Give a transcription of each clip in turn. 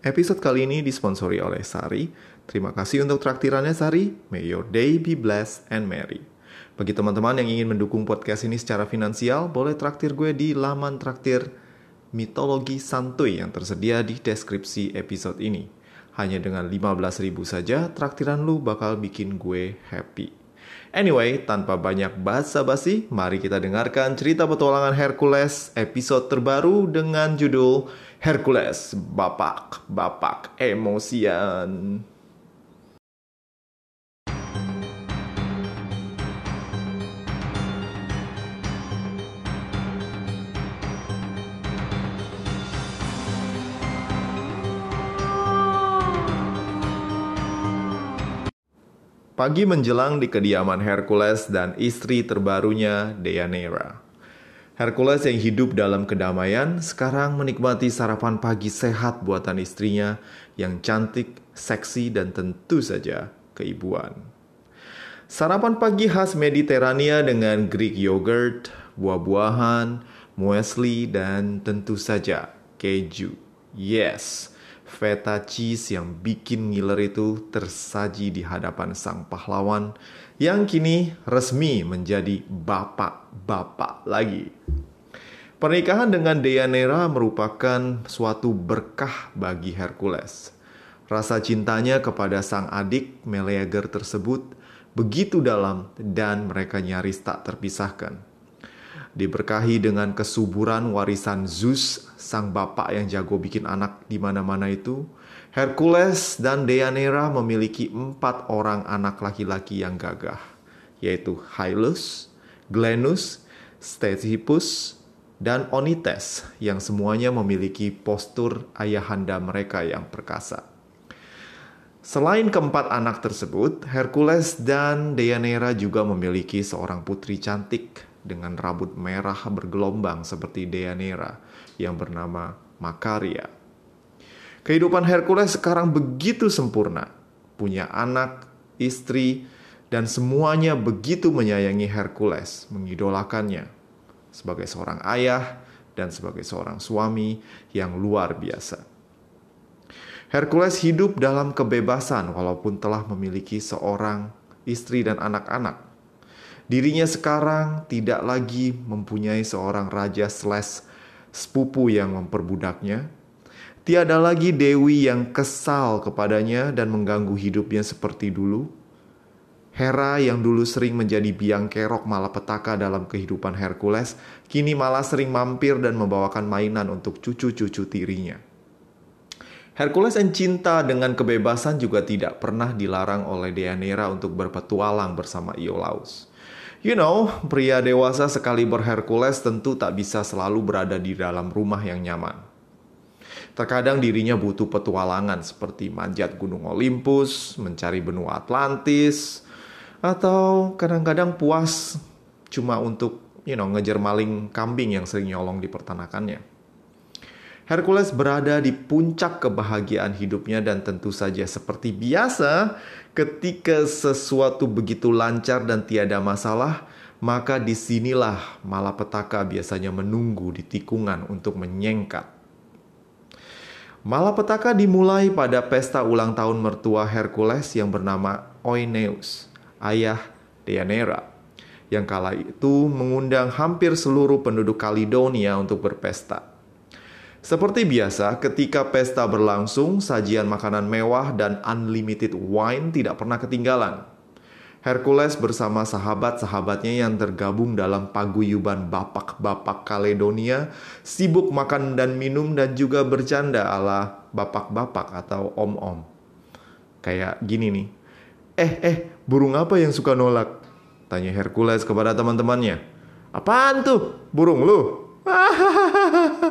Episode kali ini disponsori oleh Sari. Terima kasih untuk traktirannya Sari. May your day be blessed and merry. Bagi teman-teman yang ingin mendukung podcast ini secara finansial, boleh traktir gue di laman traktir mitologi santuy yang tersedia di deskripsi episode ini. Hanya dengan 15 ribu saja, traktiran lu bakal bikin gue happy. Anyway, tanpa banyak basa-basi, mari kita dengarkan cerita petualangan Hercules episode terbaru dengan judul Hercules Bapak Bapak Emosian. Pagi menjelang di kediaman Hercules dan istri terbarunya Deianira. Hercules yang hidup dalam kedamaian sekarang menikmati sarapan pagi sehat buatan istrinya yang cantik, seksi, dan tentu saja keibuan. Sarapan pagi khas Mediterania dengan Greek yogurt, buah-buahan, muesli, dan tentu saja keju. Yes, feta cheese yang bikin ngiler itu tersaji di hadapan sang pahlawan yang kini resmi menjadi bapak-bapak lagi. Pernikahan dengan Deianira merupakan suatu berkah bagi Hercules. Rasa cintanya kepada sang adik Meleager tersebut begitu dalam dan mereka nyaris tak terpisahkan diberkahi dengan kesuburan warisan Zeus, sang bapak yang jago bikin anak di mana-mana itu. Hercules dan Deianira memiliki empat orang anak laki-laki yang gagah, yaitu Hyllus, Glenus, Stesippus, dan Onites yang semuanya memiliki postur ayahanda mereka yang perkasa. Selain keempat anak tersebut, Hercules dan Deianira juga memiliki seorang putri cantik dengan rambut merah bergelombang seperti Deianira yang bernama Makaria. Kehidupan Hercules sekarang begitu sempurna, punya anak, istri, dan semuanya begitu menyayangi Hercules, mengidolakannya sebagai seorang ayah dan sebagai seorang suami yang luar biasa. Hercules hidup dalam kebebasan walaupun telah memiliki seorang istri dan anak-anak Dirinya sekarang tidak lagi mempunyai seorang raja slash sepupu yang memperbudaknya. Tiada lagi Dewi yang kesal kepadanya dan mengganggu hidupnya seperti dulu. Hera yang dulu sering menjadi biang kerok malapetaka dalam kehidupan Hercules, kini malah sering mampir dan membawakan mainan untuk cucu-cucu tirinya. Hercules yang cinta dengan kebebasan juga tidak pernah dilarang oleh Deianira untuk berpetualang bersama Iolaus. You know, pria dewasa sekali berhercules tentu tak bisa selalu berada di dalam rumah yang nyaman. Terkadang dirinya butuh petualangan seperti manjat gunung Olympus, mencari benua Atlantis, atau kadang-kadang puas cuma untuk you know, ngejar maling kambing yang sering nyolong di pertanakannya. Hercules berada di puncak kebahagiaan hidupnya dan tentu saja seperti biasa Ketika sesuatu begitu lancar dan tiada masalah, maka di sinilah malapetaka biasanya menunggu di tikungan untuk menyengkat. Malapetaka dimulai pada pesta ulang tahun mertua Hercules yang bernama Oineus, ayah Deianira, yang kala itu mengundang hampir seluruh penduduk Kaledonia untuk berpesta. Seperti biasa, ketika pesta berlangsung, sajian makanan mewah dan unlimited wine tidak pernah ketinggalan. Hercules bersama sahabat-sahabatnya yang tergabung dalam paguyuban bapak-bapak Kaledonia sibuk makan dan minum dan juga bercanda ala bapak-bapak atau om-om. Kayak gini nih. Eh, eh, burung apa yang suka nolak? Tanya Hercules kepada teman-temannya. Apaan tuh? Burung lu?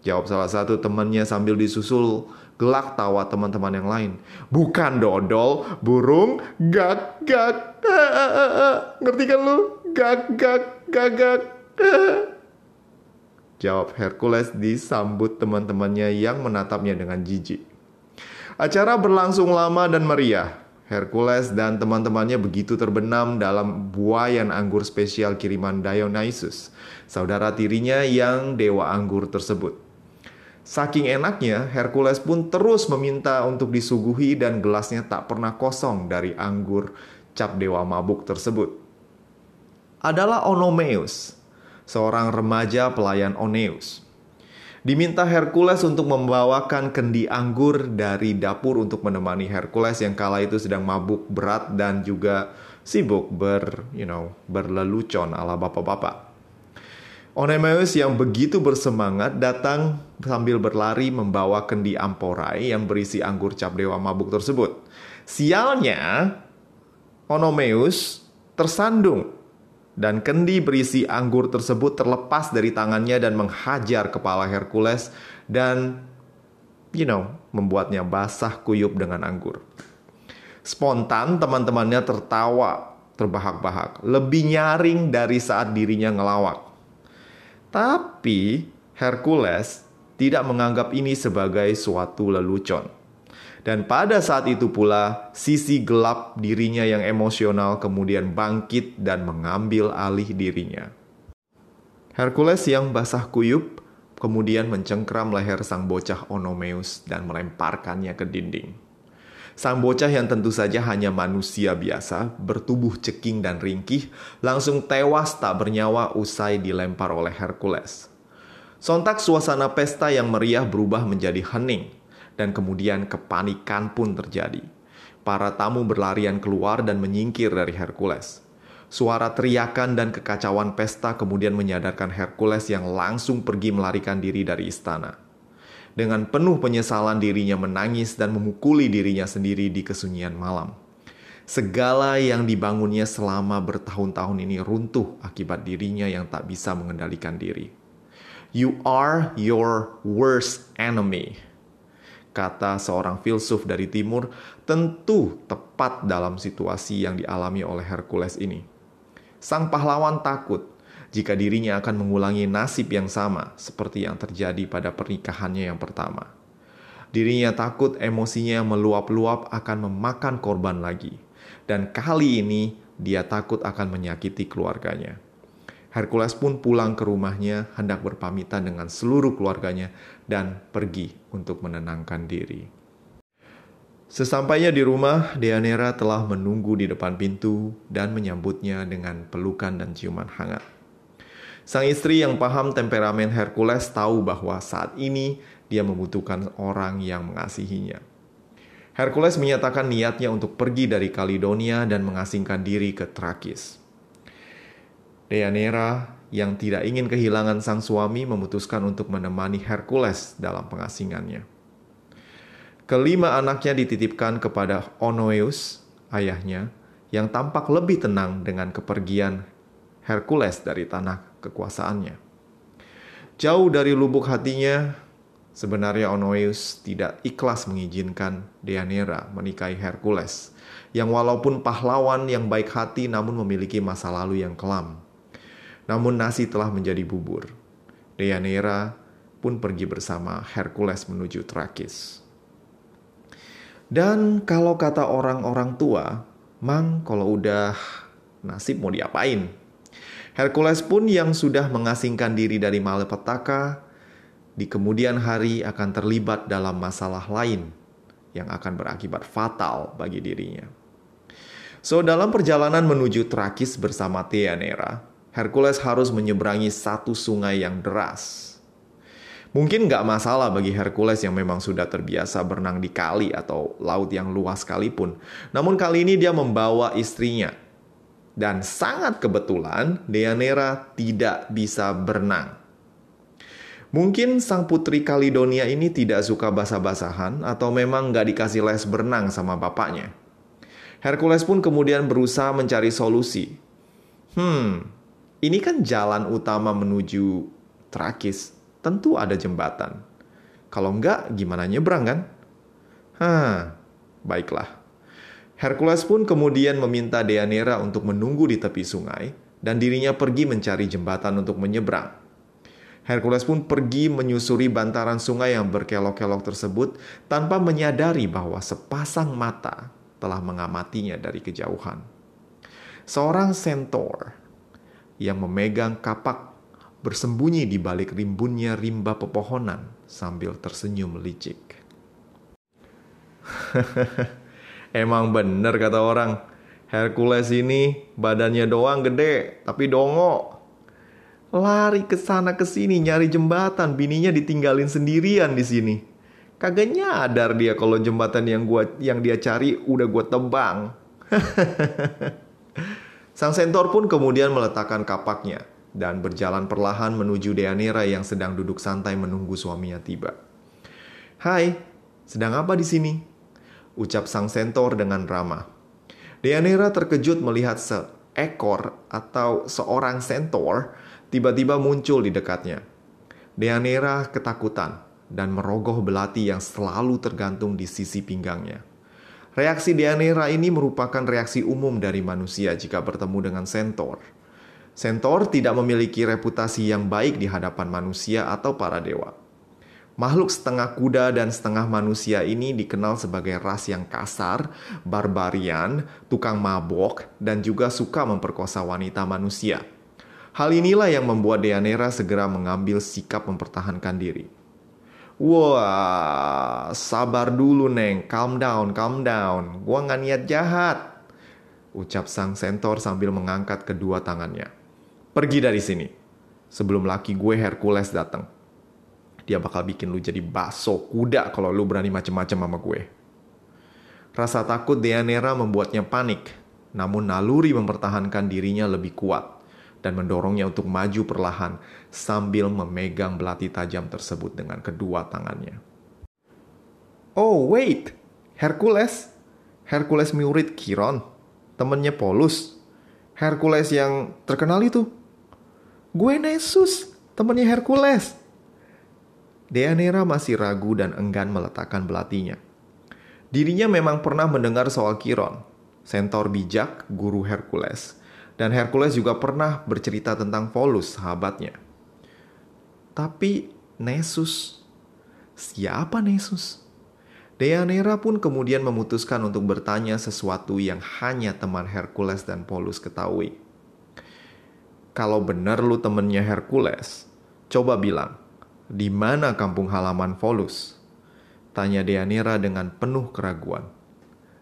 Jawab salah satu temannya sambil disusul gelak tawa teman-teman yang lain. Bukan dodol, burung gak gak. Ngerti kan lu? Gak gak gagak. Jawab Hercules disambut teman-temannya yang menatapnya dengan jijik. Acara berlangsung lama dan meriah. Hercules dan teman-temannya begitu terbenam dalam buayan anggur spesial kiriman Dionysus, saudara tirinya yang dewa anggur tersebut. Saking enaknya, Hercules pun terus meminta untuk disuguhi dan gelasnya tak pernah kosong dari anggur cap dewa mabuk tersebut. Adalah Onomeus, seorang remaja pelayan Oneus. Diminta Hercules untuk membawakan kendi anggur dari dapur untuk menemani Hercules yang kala itu sedang mabuk berat dan juga sibuk ber, you know, berlelucon ala bapak-bapak. Onemeus yang begitu bersemangat datang sambil berlari membawa kendi amporai yang berisi anggur cap dewa mabuk tersebut. Sialnya, Onomeus tersandung dan kendi berisi anggur tersebut terlepas dari tangannya dan menghajar kepala Hercules dan you know, membuatnya basah kuyup dengan anggur. Spontan teman-temannya tertawa terbahak-bahak, lebih nyaring dari saat dirinya ngelawak. Tapi Hercules tidak menganggap ini sebagai suatu lelucon. Dan pada saat itu pula, sisi gelap dirinya yang emosional kemudian bangkit dan mengambil alih dirinya. Hercules yang basah kuyup kemudian mencengkram leher sang bocah Onomeus dan melemparkannya ke dinding. Sang bocah yang tentu saja hanya manusia biasa, bertubuh ceking dan ringkih, langsung tewas tak bernyawa usai dilempar oleh Hercules. Sontak suasana pesta yang meriah berubah menjadi hening, dan kemudian kepanikan pun terjadi. Para tamu berlarian keluar dan menyingkir dari Hercules. Suara teriakan dan kekacauan pesta kemudian menyadarkan Hercules yang langsung pergi melarikan diri dari istana. Dengan penuh penyesalan dirinya menangis dan memukuli dirinya sendiri di kesunyian malam. Segala yang dibangunnya selama bertahun-tahun ini runtuh akibat dirinya yang tak bisa mengendalikan diri. You are your worst enemy. Kata seorang filsuf dari timur tentu tepat dalam situasi yang dialami oleh Hercules ini. Sang pahlawan takut jika dirinya akan mengulangi nasib yang sama seperti yang terjadi pada pernikahannya yang pertama. Dirinya takut emosinya meluap-luap akan memakan korban lagi. Dan kali ini dia takut akan menyakiti keluarganya. Hercules pun pulang ke rumahnya hendak berpamitan dengan seluruh keluarganya dan pergi untuk menenangkan diri. Sesampainya di rumah, Deanira telah menunggu di depan pintu dan menyambutnya dengan pelukan dan ciuman hangat. Sang istri yang paham temperamen Hercules tahu bahwa saat ini dia membutuhkan orang yang mengasihinya. Hercules menyatakan niatnya untuk pergi dari Kaledonia dan mengasingkan diri ke Trakis. Deianira yang tidak ingin kehilangan sang suami memutuskan untuk menemani Hercules dalam pengasingannya. Kelima anaknya dititipkan kepada Onoeus, ayahnya, yang tampak lebih tenang dengan kepergian Hercules dari tanah kekuasaannya. Jauh dari lubuk hatinya, sebenarnya Onoeus tidak ikhlas mengizinkan Deianira menikahi Hercules, yang walaupun pahlawan yang baik hati namun memiliki masa lalu yang kelam. Namun nasi telah menjadi bubur. Deianira pun pergi bersama Hercules menuju Trakis. Dan kalau kata orang-orang tua, mang kalau udah nasib mau diapain? Hercules pun yang sudah mengasingkan diri dari malapetaka, di kemudian hari akan terlibat dalam masalah lain yang akan berakibat fatal bagi dirinya. So, dalam perjalanan menuju Trakis bersama Theanera, Hercules harus menyeberangi satu sungai yang deras. Mungkin nggak masalah bagi Hercules yang memang sudah terbiasa berenang di kali atau laut yang luas sekalipun. Namun kali ini dia membawa istrinya, dan sangat kebetulan Deanera tidak bisa berenang. Mungkin sang putri Kalidonia ini tidak suka basah-basahan atau memang nggak dikasih les berenang sama bapaknya. Hercules pun kemudian berusaha mencari solusi. Hmm, ini kan jalan utama menuju Trakis, tentu ada jembatan. Kalau enggak, gimana nyebrang kan? Hah, baiklah. Hercules pun kemudian meminta Deianira untuk menunggu di tepi sungai dan dirinya pergi mencari jembatan untuk menyeberang. Hercules pun pergi menyusuri bantaran sungai yang berkelok-kelok tersebut tanpa menyadari bahwa sepasang mata telah mengamatinya dari kejauhan. Seorang centaur yang memegang kapak bersembunyi di balik rimbunnya rimba pepohonan sambil tersenyum licik. Emang bener kata orang, Hercules ini badannya doang gede, tapi dongo. Lari ke sana ke sini nyari jembatan, bininya ditinggalin sendirian di sini. Kagak nyadar dia kalau jembatan yang gua yang dia cari udah gua tebang. Sang sentor pun kemudian meletakkan kapaknya dan berjalan perlahan menuju Deanira yang sedang duduk santai menunggu suaminya tiba. Hai, sedang apa di sini? Ucap sang sentor dengan ramah. Deanira terkejut melihat seekor atau seorang sentor tiba-tiba muncul di dekatnya. Deanira ketakutan dan merogoh belati yang selalu tergantung di sisi pinggangnya. Reaksi Deanira ini merupakan reaksi umum dari manusia jika bertemu dengan Centaur. Centaur tidak memiliki reputasi yang baik di hadapan manusia atau para dewa. Makhluk setengah kuda dan setengah manusia ini dikenal sebagai ras yang kasar, barbarian, tukang mabok, dan juga suka memperkosa wanita manusia. Hal inilah yang membuat Deanira segera mengambil sikap mempertahankan diri. Wah, sabar dulu neng, calm down, calm down. Gua nggak niat jahat. Ucap sang sentor sambil mengangkat kedua tangannya. Pergi dari sini. Sebelum laki gue Hercules datang. Dia bakal bikin lu jadi baso kuda kalau lu berani macem-macem sama gue. Rasa takut Deanera membuatnya panik. Namun naluri mempertahankan dirinya lebih kuat dan mendorongnya untuk maju perlahan sambil memegang belati tajam tersebut dengan kedua tangannya. Oh wait, Hercules, Hercules murid Chiron, temennya Polus, Hercules yang terkenal itu. Gue Nessus, temennya Hercules. Deanira masih ragu dan enggan meletakkan belatinya. Dirinya memang pernah mendengar soal Chiron, sentor bijak, guru Hercules, dan Hercules juga pernah bercerita tentang Polus, sahabatnya. Tapi Nessus, siapa Nessus? Deanira pun kemudian memutuskan untuk bertanya sesuatu yang hanya teman Hercules dan Polus ketahui. Kalau benar lu temennya Hercules, coba bilang, di mana kampung halaman Polus? Tanya Deanira dengan penuh keraguan.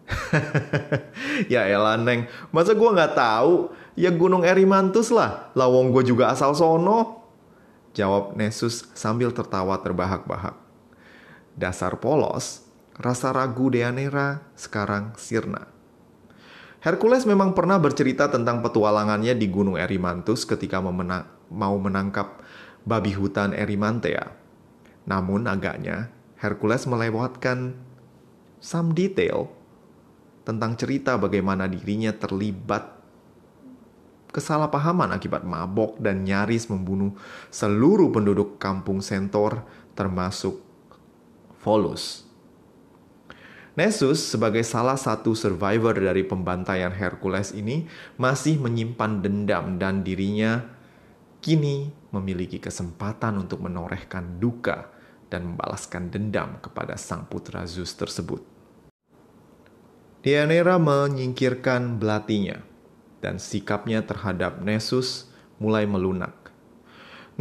ya elah neng, masa gue nggak tahu? Ya gunung Erimantus lah, lawong gue juga asal sono. Jawab Nesus sambil tertawa terbahak-bahak. Dasar polos, rasa ragu Deanera sekarang sirna. Hercules memang pernah bercerita tentang petualangannya di Gunung Erimantus ketika memena mau menangkap babi hutan Erimantea. Namun agaknya Hercules melewatkan some detail tentang cerita bagaimana dirinya terlibat kesalahpahaman akibat mabok dan nyaris membunuh seluruh penduduk kampung Sentor termasuk Volus. Nessus sebagai salah satu survivor dari pembantaian Hercules ini masih menyimpan dendam dan dirinya kini memiliki kesempatan untuk menorehkan duka dan membalaskan dendam kepada sang putra Zeus tersebut. Deianira menyingkirkan belatinya dan sikapnya terhadap Nessus mulai melunak.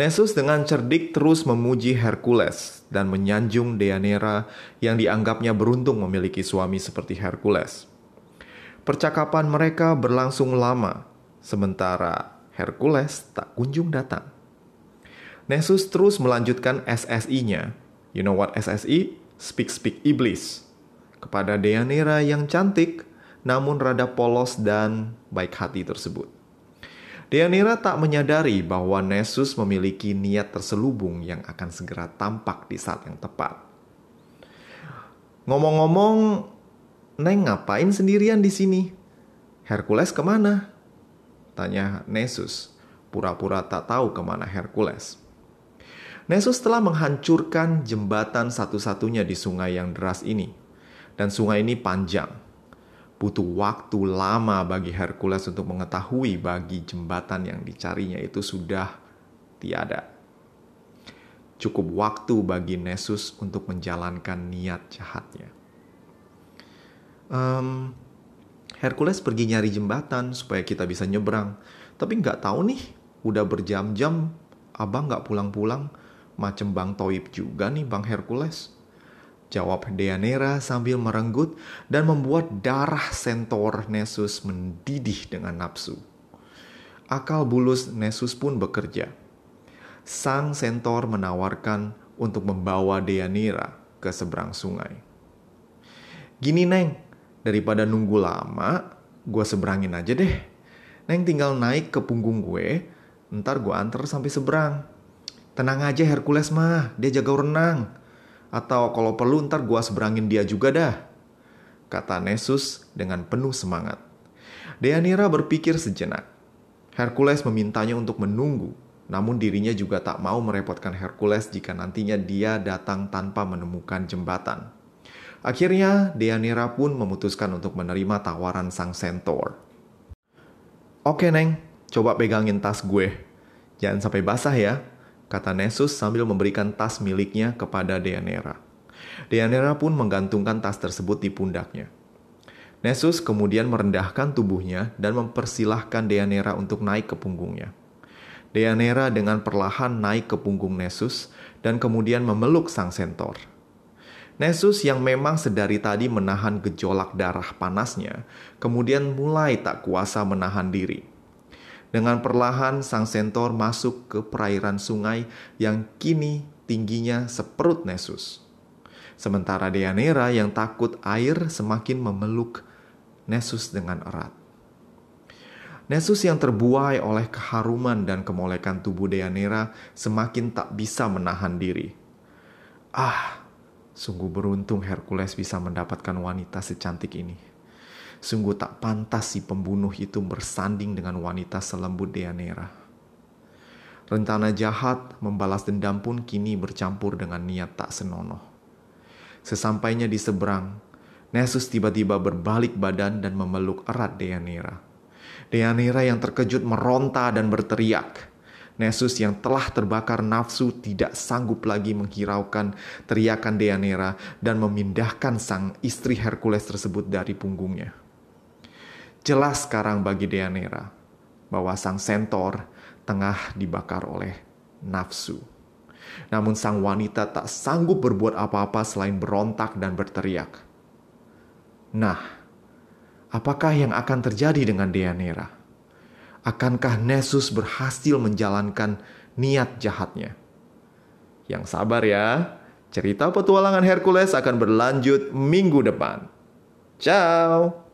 Nessus dengan cerdik terus memuji Hercules dan menyanjung Deanira yang dianggapnya beruntung memiliki suami seperti Hercules. Percakapan mereka berlangsung lama, sementara Hercules tak kunjung datang. Nessus terus melanjutkan SSI-nya. You know what SSI? Speak Speak Iblis. Kepada Deanira yang cantik, namun rada polos dan baik hati tersebut. Deanira tak menyadari bahwa Nessus memiliki niat terselubung yang akan segera tampak di saat yang tepat. Ngomong-ngomong, Neng ngapain sendirian di sini? Hercules ke mana? Tanya Nessus, pura-pura tak tahu ke mana Hercules. Nessus telah menghancurkan jembatan satu-satunya di sungai yang deras ini. Dan sungai ini panjang, butuh waktu lama bagi Hercules untuk mengetahui bagi jembatan yang dicarinya itu sudah tiada. Cukup waktu bagi Nessus untuk menjalankan niat jahatnya. Um, Hercules pergi nyari jembatan supaya kita bisa nyebrang. Tapi nggak tahu nih, udah berjam-jam abang nggak pulang-pulang. macem Bang Toib juga nih Bang Hercules. Jawab Deanira sambil merenggut dan membuat darah sentor Nesus mendidih dengan nafsu. Akal bulus Nesus pun bekerja. Sang sentor menawarkan untuk membawa Deanira ke seberang sungai. Gini Neng, daripada nunggu lama, gue seberangin aja deh. Neng tinggal naik ke punggung gue, ntar gue antar sampai seberang. Tenang aja Hercules mah, dia jaga renang. Atau kalau perlu ntar gue seberangin dia juga dah. Kata Nesus dengan penuh semangat. Deanira berpikir sejenak. Hercules memintanya untuk menunggu, namun dirinya juga tak mau merepotkan Hercules jika nantinya dia datang tanpa menemukan jembatan. Akhirnya, Deanira pun memutuskan untuk menerima tawaran sang centaur. Oke, Neng, coba pegangin tas gue. Jangan sampai basah ya, kata Nesus sambil memberikan tas miliknya kepada Deanira. Deanira pun menggantungkan tas tersebut di pundaknya. Nesus kemudian merendahkan tubuhnya dan mempersilahkan Deanira untuk naik ke punggungnya. Deanira dengan perlahan naik ke punggung Nesus dan kemudian memeluk sang sentor. Nesus yang memang sedari tadi menahan gejolak darah panasnya, kemudian mulai tak kuasa menahan diri. Dengan perlahan sang sentor masuk ke perairan sungai yang kini tingginya seperut Nesus. Sementara Deanira yang takut air semakin memeluk Nesus dengan erat. Nesus yang terbuai oleh keharuman dan kemolekan tubuh Deanira semakin tak bisa menahan diri. Ah, Sungguh beruntung Hercules bisa mendapatkan wanita secantik ini. Sungguh tak pantas si pembunuh itu bersanding dengan wanita selembut Deanira. Rencana jahat membalas dendam pun kini bercampur dengan niat tak senonoh. Sesampainya di seberang, Nesus tiba-tiba berbalik badan dan memeluk erat Deanira. Deanira yang terkejut meronta dan berteriak. Nesus yang telah terbakar nafsu tidak sanggup lagi menghiraukan teriakan Deanira dan memindahkan sang istri Hercules tersebut dari punggungnya. Jelas sekarang bagi Deanira bahwa sang sentor tengah dibakar oleh nafsu. Namun sang wanita tak sanggup berbuat apa-apa selain berontak dan berteriak. Nah, apakah yang akan terjadi dengan Deanira? Akankah Nesus berhasil menjalankan niat jahatnya? Yang sabar ya, cerita petualangan Hercules akan berlanjut minggu depan. Ciao!